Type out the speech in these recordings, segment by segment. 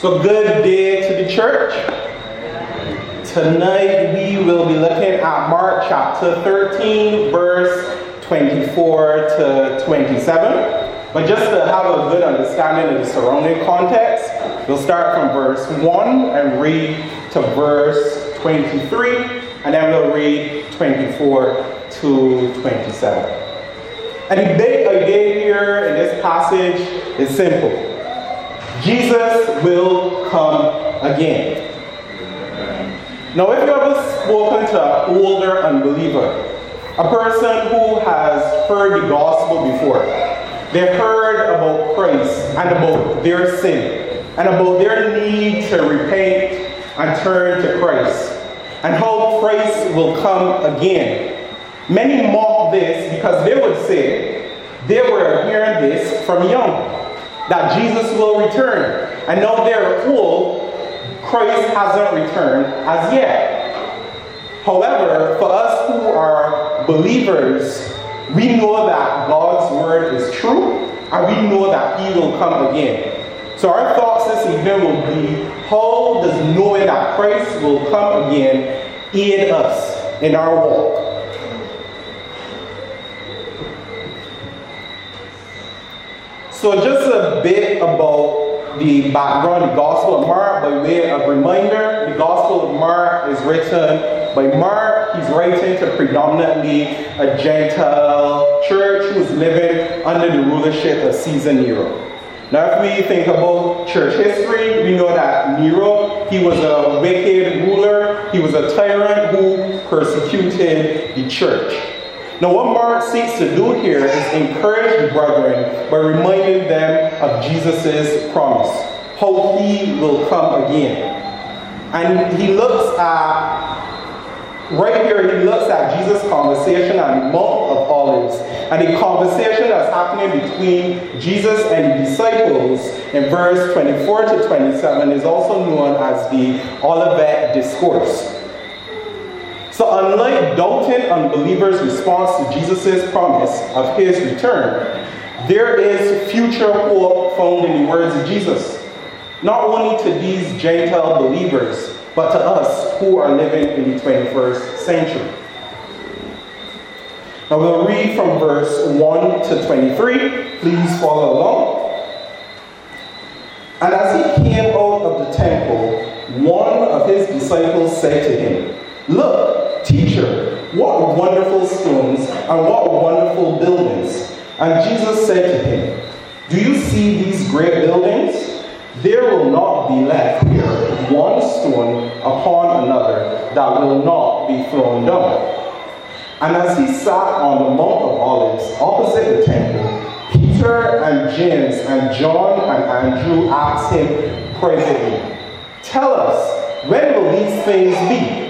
So, good day to the church. Tonight we will be looking at Mark chapter 13, verse 24 to 27. But just to have a good understanding of the surrounding context, we'll start from verse 1 and read to verse 23, and then we'll read 24 to 27. And the big idea here in this passage is simple. Jesus will come again. Now, if you ever spoken to an older unbeliever, a person who has heard the gospel before, they heard about Christ and about their sin and about their need to repent and turn to Christ and how Christ will come again. Many mock this because they would say they were hearing this from young that Jesus will return. And now they're old, Christ hasn't returned as yet. However, for us who are believers, we know that God's word is true and we know that He will come again. So, our thoughts this evening will be how does knowing that Christ will come again aid us in our walk? So, just a bit about the background, the Gospel of Mark, by way of reminder. The Gospel of Mark is written by Mark. He's writing to predominantly a Gentile church who's living under the rulership of Caesar Nero. Now, if we think about church history, we know that Nero, he was a wicked ruler, he was a tyrant who persecuted the church. Now, what Mark seeks to do here is encourage the brethren by reminding them of Jesus' promise, how he will come again. And he looks at, right here, he looks at Jesus' conversation on the Mount of Olives. And the conversation that's happening between Jesus and the disciples in verse 24 to 27 is also known as the Olivet Discourse. So, unlike doubting unbelievers' response to Jesus' promise of his return, there is future hope found in the words of Jesus. Not only to these Gentile believers, but to us who are living in the 21st century. Now we'll read from verse 1 to 23. Please follow along. And as he came out of the temple, one of his disciples said to him, Look, Teacher, what wonderful stones and what wonderful buildings. And Jesus said to him, Do you see these great buildings? There will not be left here one stone upon another that will not be thrown down. And as he sat on the Mount of Olives opposite the temple, Peter and James and John and Andrew asked him privately, Tell us, when will these things be?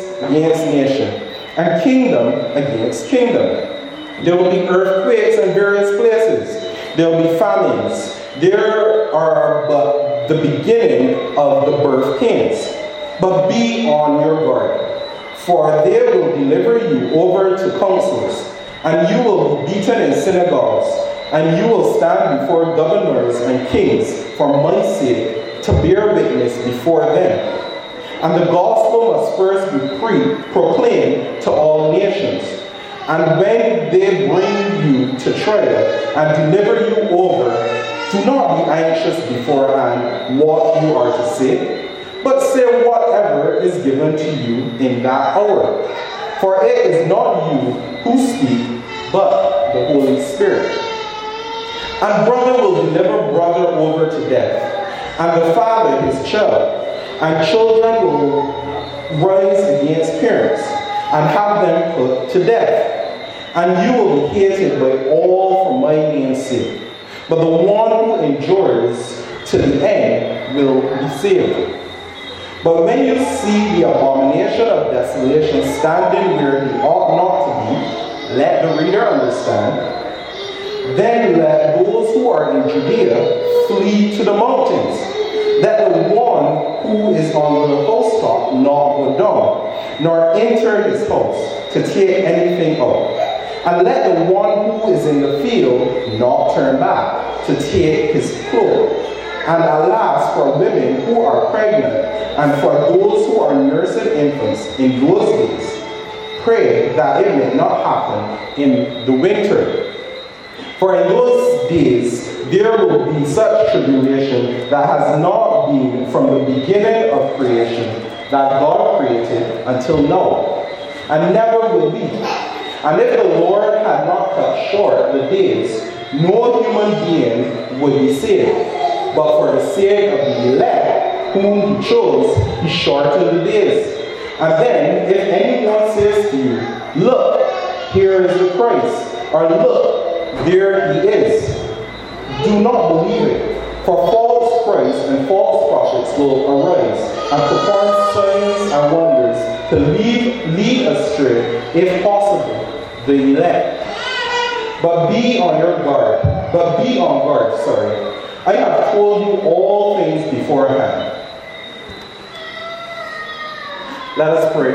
against nation, and kingdom against kingdom. There will be earthquakes in various places. There will be famines. There are but the beginning of the birth pains. But be on your guard, for they will deliver you over to councils, and you will be beaten in synagogues, and you will stand before governors and kings for my sake to bear witness before them. And the gospel must first be pre- proclaimed to all nations. And when they bring you to trial and deliver you over, do not be anxious beforehand what you are to say, but say whatever is given to you in that hour. For it is not you who speak, but the Holy Spirit. And brother will deliver brother over to death, and the father his child and children will rise against parents and have them put to death. And you will be hated by all for my name's sake. But the one who endures to the end will be saved. But when you see the abomination of desolation standing where he ought not to be, let the reader understand. Then let those who are in Judea flee to the mountains. Let the one who is on the housetop not go down, nor enter his house to take anything out. And let the one who is in the field not turn back to take his cloak. And alas, for women who are pregnant, and for those who are nursing infants in those days, pray that it may not happen in the winter. For in those days there will be such tribulation that has not been from the beginning of creation that God created until now, and never will be. And if the Lord had not cut short the days, no human being would be saved. But for the sake of the elect, whom he chose, he shortened the days. And then, if anyone says to you, Look, here is the Christ, or Look, there he is, do not believe it. For false Christs and false prophets will arise and perform signs and wonders to lead, lead astray, if possible, the elect. But be on your guard. But be on guard, sorry I have told you all things beforehand. Let us pray.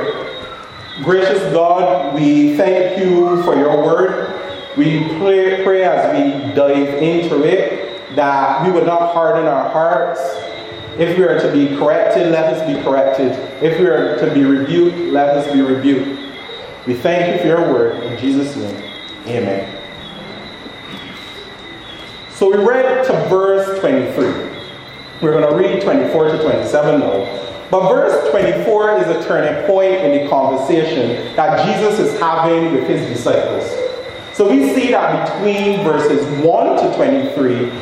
Gracious God, we thank you for your word. We pray, pray as we dive into it that we would not harden our hearts. If we are to be corrected, let us be corrected. If we are to be rebuked, let us be rebuked. We thank you for your word. In Jesus' name, amen. So we read to verse 23. We're going to read 24 to 27 now. But verse 24 is a turning point in the conversation that Jesus is having with his disciples. So we see that between verses 1 to 23,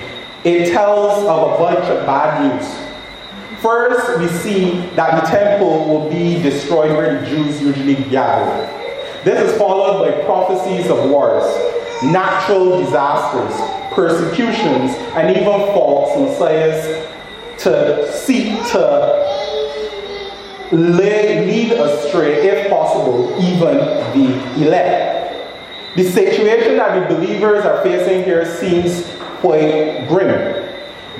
it tells of a bunch of bad news. First, we see that the temple will be destroyed where the Jews usually gather. This is followed by prophecies of wars, natural disasters, persecutions, and even false messiahs to seek to lead astray, if possible, even the elect. The situation that the believers are facing here seems quite grim.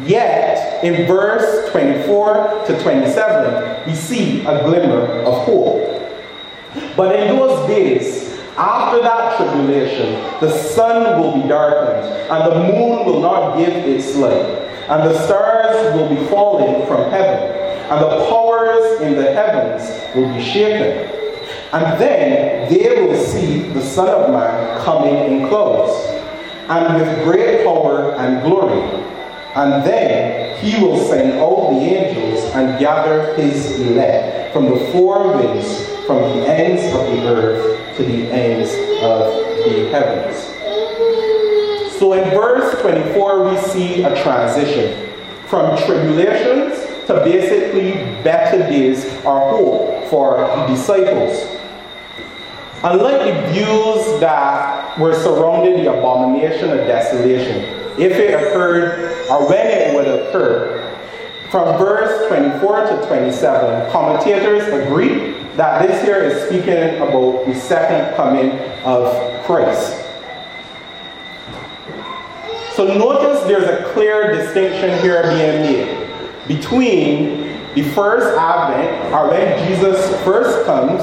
Yet, in verse 24 to 27, we see a glimmer of hope. But in those days, after that tribulation, the sun will be darkened, and the moon will not give its light, and the stars will be falling from heaven, and the powers in the heavens will be shaken. And then they will see the Son of Man coming in clouds, and with great power and glory. And then he will send out the angels and gather his elect from the four winds, from the ends of the earth to the ends of the heavens. So in verse 24, we see a transition from tribulations to basically better days or hope for the disciples. Unlike the views that were surrounding the abomination of desolation, if it occurred or when it would occur, from verse 24 to 27, commentators agree that this here is speaking about the second coming of Christ. So notice there's a clear distinction here being made between the first advent, or when Jesus first comes,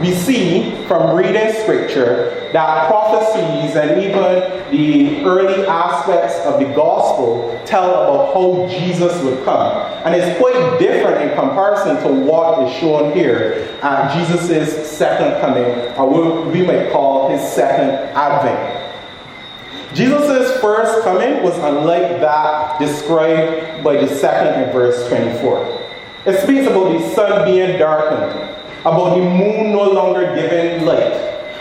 we see from reading scripture that prophecies and even the early aspects of the gospel tell about how Jesus would come. And it's quite different in comparison to what is shown here at Jesus' second coming, or what we might call his second advent. Jesus' first coming was unlike that described by the second in verse 24. It speaks about the sun being darkened, about the moon no longer giving light,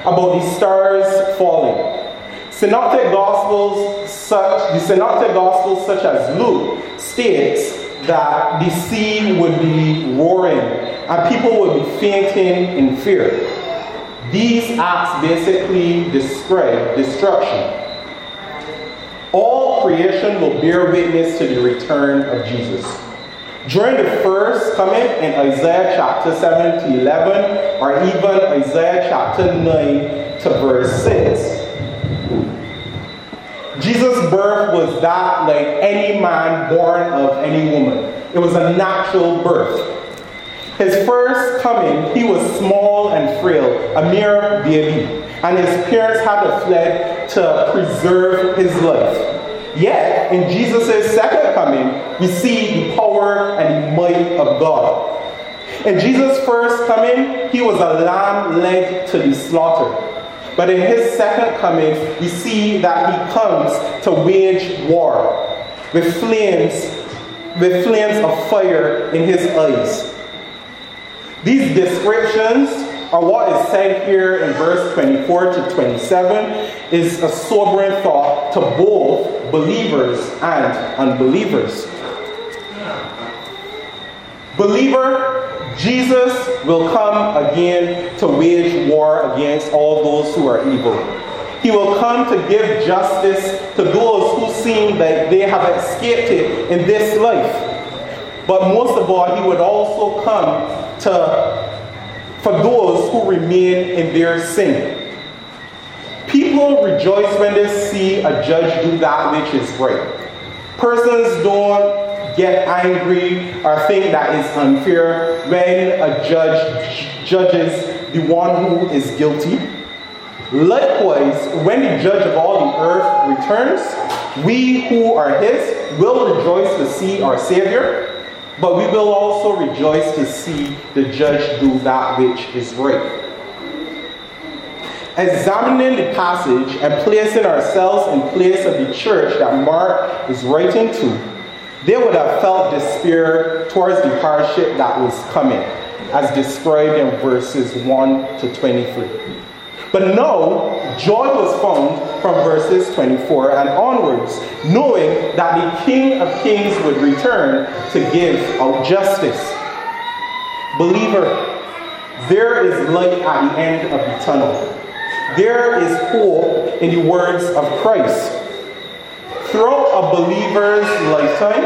about the stars falling. Synoptic Gospels such the Synoptic Gospels such as Luke states that the sea would be roaring and people would be fainting in fear. These acts basically describe destruction. all creation will bear witness to the return of Jesus. During the first coming in Isaiah chapter 7 to 11, or even Isaiah chapter 9 to verse 6, Jesus' birth was that like any man born of any woman. It was a natural birth. His first coming, he was small and frail, a mere baby, and his parents had to fled to preserve his life. Yet, in Jesus' second coming, we see the power and the might of God. In Jesus' first coming, he was a lamb led to the slaughter. But in his second coming, we see that he comes to wage war with flames, with flames of fire in his eyes. These descriptions are what is said here in verse 24 to 27 is a sobering thought to both believers and unbelievers. Believer, Jesus will come again to wage war against all those who are evil. He will come to give justice to those who seem that they have escaped it in this life. But most of all, he would also come to for those who remain in their sin. People rejoice when they see a judge do that which is right. Persons don't get angry or think that is unfair when a judge judges the one who is guilty. Likewise, when the judge of all the earth returns, we who are his will rejoice to see our Savior, but we will also rejoice to see the judge do that which is right examining the passage and placing ourselves in place of the church that Mark is writing to, they would have felt despair towards the hardship that was coming, as described in verses 1 to 23. But no, joy was found from verses 24 and onwards, knowing that the King of Kings would return to give out justice. Believer, there is light at the end of the tunnel. There is hope in the words of Christ. Throughout a believer's lifetime,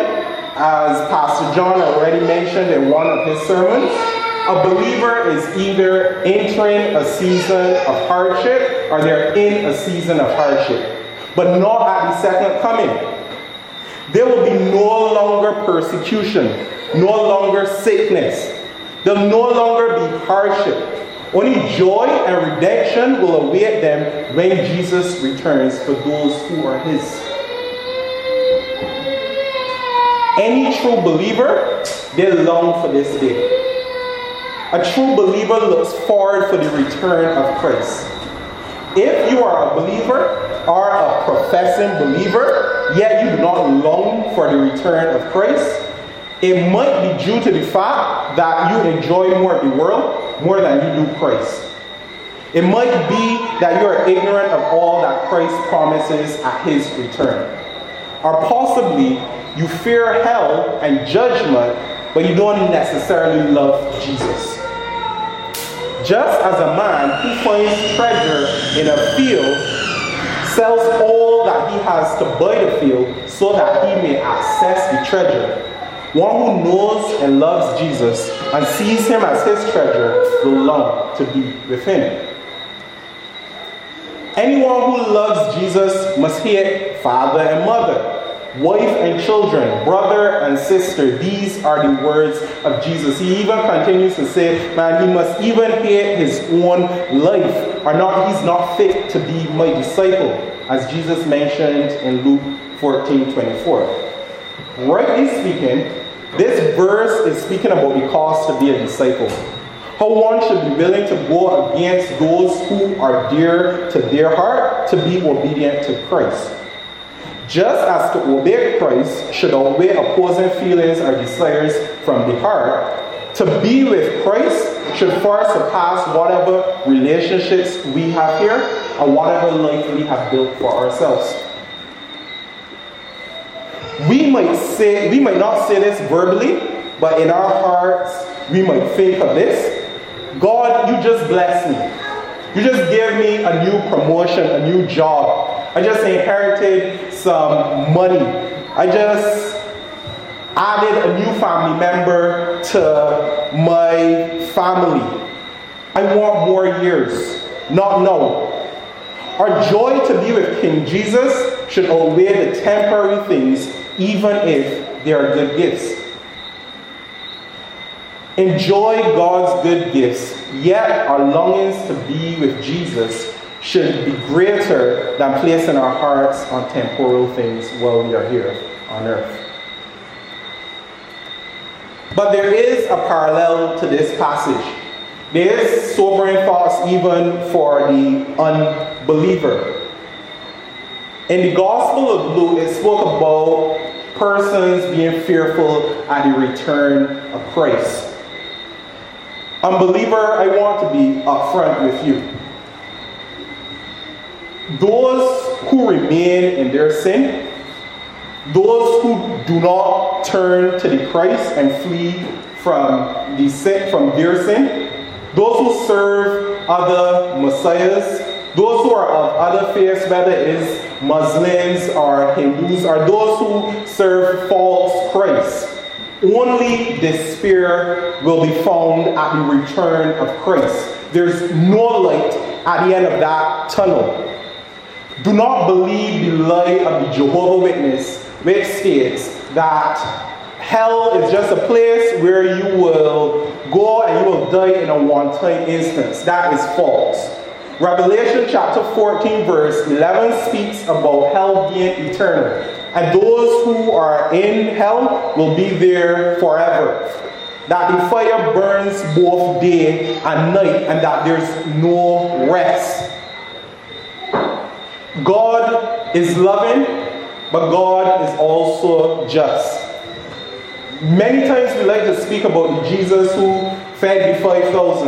as Pastor John already mentioned in one of his sermons, a believer is either entering a season of hardship or they're in a season of hardship, but not at the second coming. There will be no longer persecution, no longer sickness. There'll no longer be hardship. Only joy and redemption will await them when Jesus returns for those who are his. Any true believer, they long for this day. A true believer looks forward for the return of Christ. If you are a believer or a professing believer, yet you do not long for the return of Christ, it might be due to the fact that you enjoy more of the world more than you do Christ. It might be that you are ignorant of all that Christ promises at his return. Or possibly you fear hell and judgment, but you don't necessarily love Jesus. Just as a man who finds treasure in a field sells all that he has to buy the field so that he may access the treasure, one who knows and loves Jesus and sees him as his treasure will long to be with him. Anyone who loves Jesus must hate father and mother, wife and children, brother and sister. These are the words of Jesus. He even continues to say, man, he must even hate his own life, or not, he's not fit to be my disciple, as Jesus mentioned in Luke 14 24. Rightly speaking, this verse is speaking about the cost to be a disciple. How one should be willing to go against those who are dear to their heart to be obedient to Christ. Just as to obey Christ should outweigh opposing feelings or desires from the heart, to be with Christ should far surpass whatever relationships we have here or whatever life we have built for ourselves. We might say, we might not say this verbally, but in our hearts, we might think of this. God, you just blessed me. You just gave me a new promotion, a new job. I just inherited some money. I just added a new family member to my family. I want more years. Not no. Our joy to be with King Jesus should outweigh the temporary things, even if they are good gifts. Enjoy God's good gifts, yet our longings to be with Jesus should be greater than placing our hearts on temporal things while we are here on earth. But there is a parallel to this passage. There is sobering thoughts even for the unbeliever. In the Gospel of Luke, it spoke about persons being fearful at the return of Christ. Unbeliever, I want to be upfront with you. Those who remain in their sin, those who do not turn to the Christ and flee from the sin, from their sin, those who serve other messiahs, those who are of other faiths, whether it is Muslims or Hindus, or those who serve false Christ, only despair will be found at the return of Christ. There's no light at the end of that tunnel. Do not believe the lie of the Jehovah Witness, which states that hell is just a place where you will go and you will die in a one-time instance. That is false. Revelation chapter 14, verse 11 speaks about hell being eternal. And those who are in hell will be there forever. That the fire burns both day and night, and that there's no rest. God is loving, but God is also just. Many times we like to speak about the Jesus who fed the 5,000,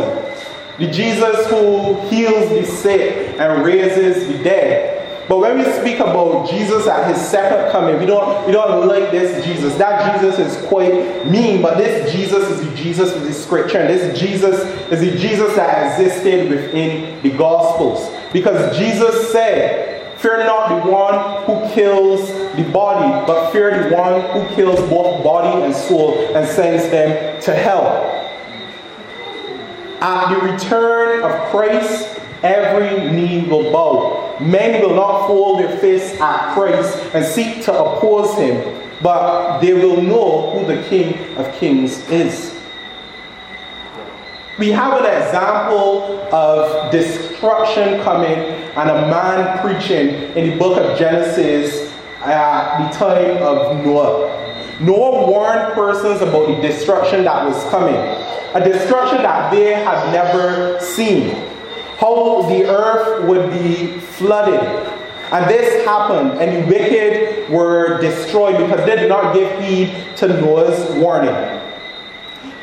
the Jesus who heals the sick and raises the dead, but when we speak about Jesus at his second coming, we don't, we don't like this Jesus. That Jesus is quite mean, but this Jesus is the Jesus of the scripture. And this Jesus is the Jesus that existed within the Gospels. Because Jesus said, Fear not the one who kills the body, but fear the one who kills both body and soul and sends them to hell. At the return of Christ, every knee will bow Men will not fold their fists at Christ and seek to oppose him, but they will know who the King of Kings is. We have an example of destruction coming and a man preaching in the book of Genesis at the time of Noah. Noah warned persons about the destruction that was coming, a destruction that they had never seen how the earth would be flooded. And this happened, and the wicked were destroyed because they did not give heed to Noah's warning.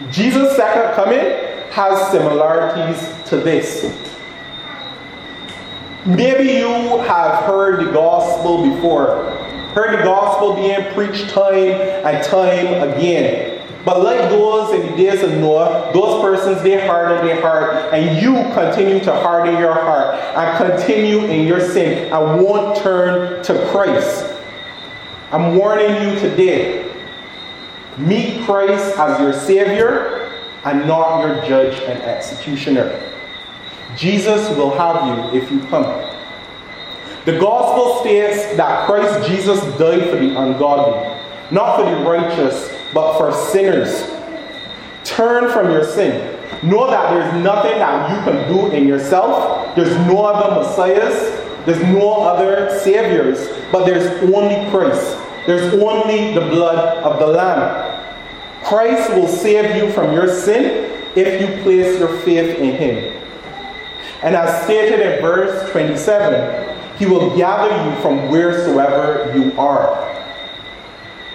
Jesus' second coming has similarities to this. Maybe you have heard the gospel before, heard the gospel being preached time and time again. But like those in the days of Noah, those persons, they harden their heart, and you continue to harden your heart and continue in your sin and won't turn to Christ. I'm warning you today. Meet Christ as your Savior and not your judge and executioner. Jesus will have you if you come. The gospel states that Christ Jesus died for the ungodly, not for the righteous but for sinners. Turn from your sin. Know that there's nothing that you can do in yourself. There's no other messiahs. There's no other saviors. But there's only Christ. There's only the blood of the Lamb. Christ will save you from your sin if you place your faith in Him. And as stated in verse 27, He will gather you from wheresoever you are.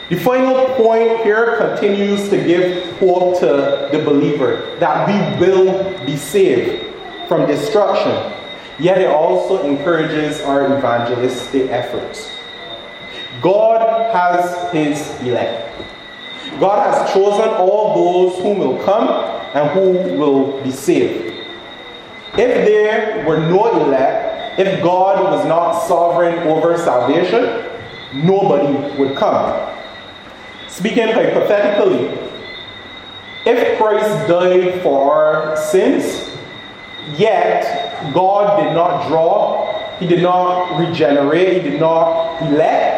The final point here continues to give hope to the believer that we will be saved from destruction. Yet it also encourages our evangelistic efforts. God has his elect. God has chosen all those whom will come and who will be saved. If there were no elect, if God was not sovereign over salvation, nobody would come. Speaking hypothetically, if Christ died for our sins, yet God did not draw, He did not regenerate, He did not elect,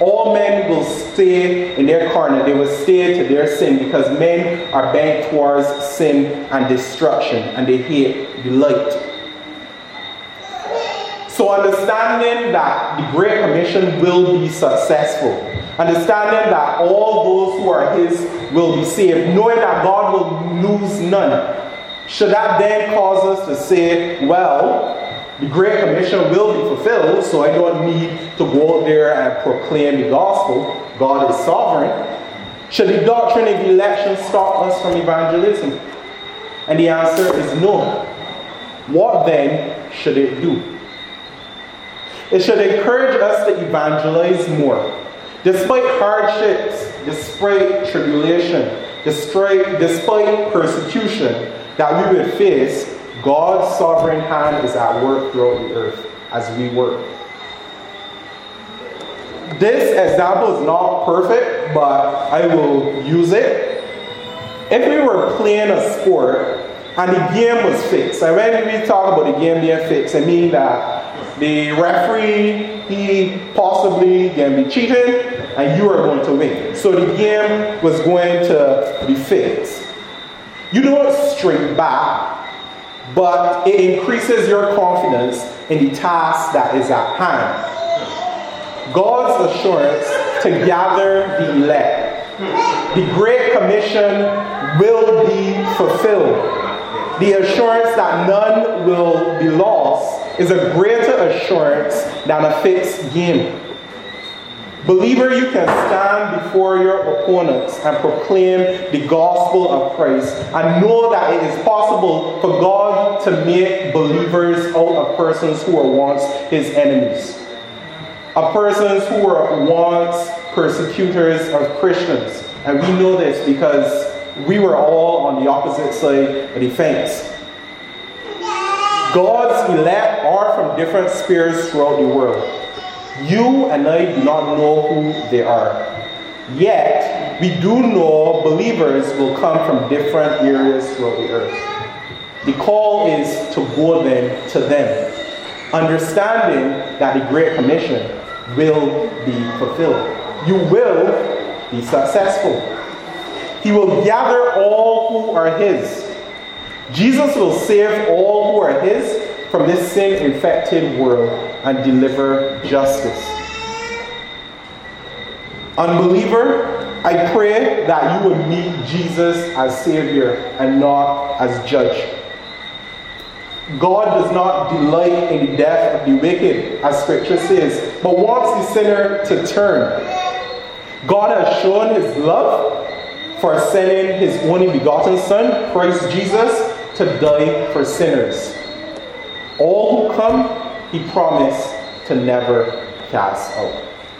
all men will stay in their corner. They will stay to their sin because men are bent towards sin and destruction and they hate the light. So, understanding that the Great Commission will be successful, understanding that all those who are His will be saved, knowing that God will lose none, should that then cause us to say, well, the Great Commission will be fulfilled, so I don't need to go out there and proclaim the gospel. God is sovereign. Should the doctrine of election stop us from evangelism? And the answer is no. What then should it do? It should encourage us to evangelize more. Despite hardships, despite tribulation, despite, despite persecution that we will face, God's sovereign hand is at work throughout the earth as we work. This example is not perfect, but I will use it. If we were playing a sport and the game was fixed, and when we talk about the game being fixed, I mean that the referee, he possibly can be cheating and you are going to win. So the game was going to be fixed. You don't straight back but it increases your confidence in the task that is at hand. God's assurance to gather the elect. The Great Commission will be fulfilled. The assurance that none will be lost is a greater assurance than a fixed game. Believer, you can stand before your opponents and proclaim the gospel of Christ and know that it is possible for God to make believers out of persons who were once his enemies, of persons who were once persecutors of Christians. And we know this because we were all on the opposite side of the fence. God's elect are from different spheres throughout the world. You and I do not know who they are. Yet, we do know believers will come from different areas throughout the earth. The call is to go then to them, understanding that the Great Commission will be fulfilled. You will be successful. He will gather all who are His. Jesus will save all who are His from this sin infected world and deliver justice. Unbeliever, I pray that you would meet Jesus as Savior and not as Judge. God does not delight in the death of the wicked, as Scripture says, but wants the sinner to turn. God has shown His love for sending His only begotten Son, Christ Jesus, to die for sinners. All who come, he promised to never cast out.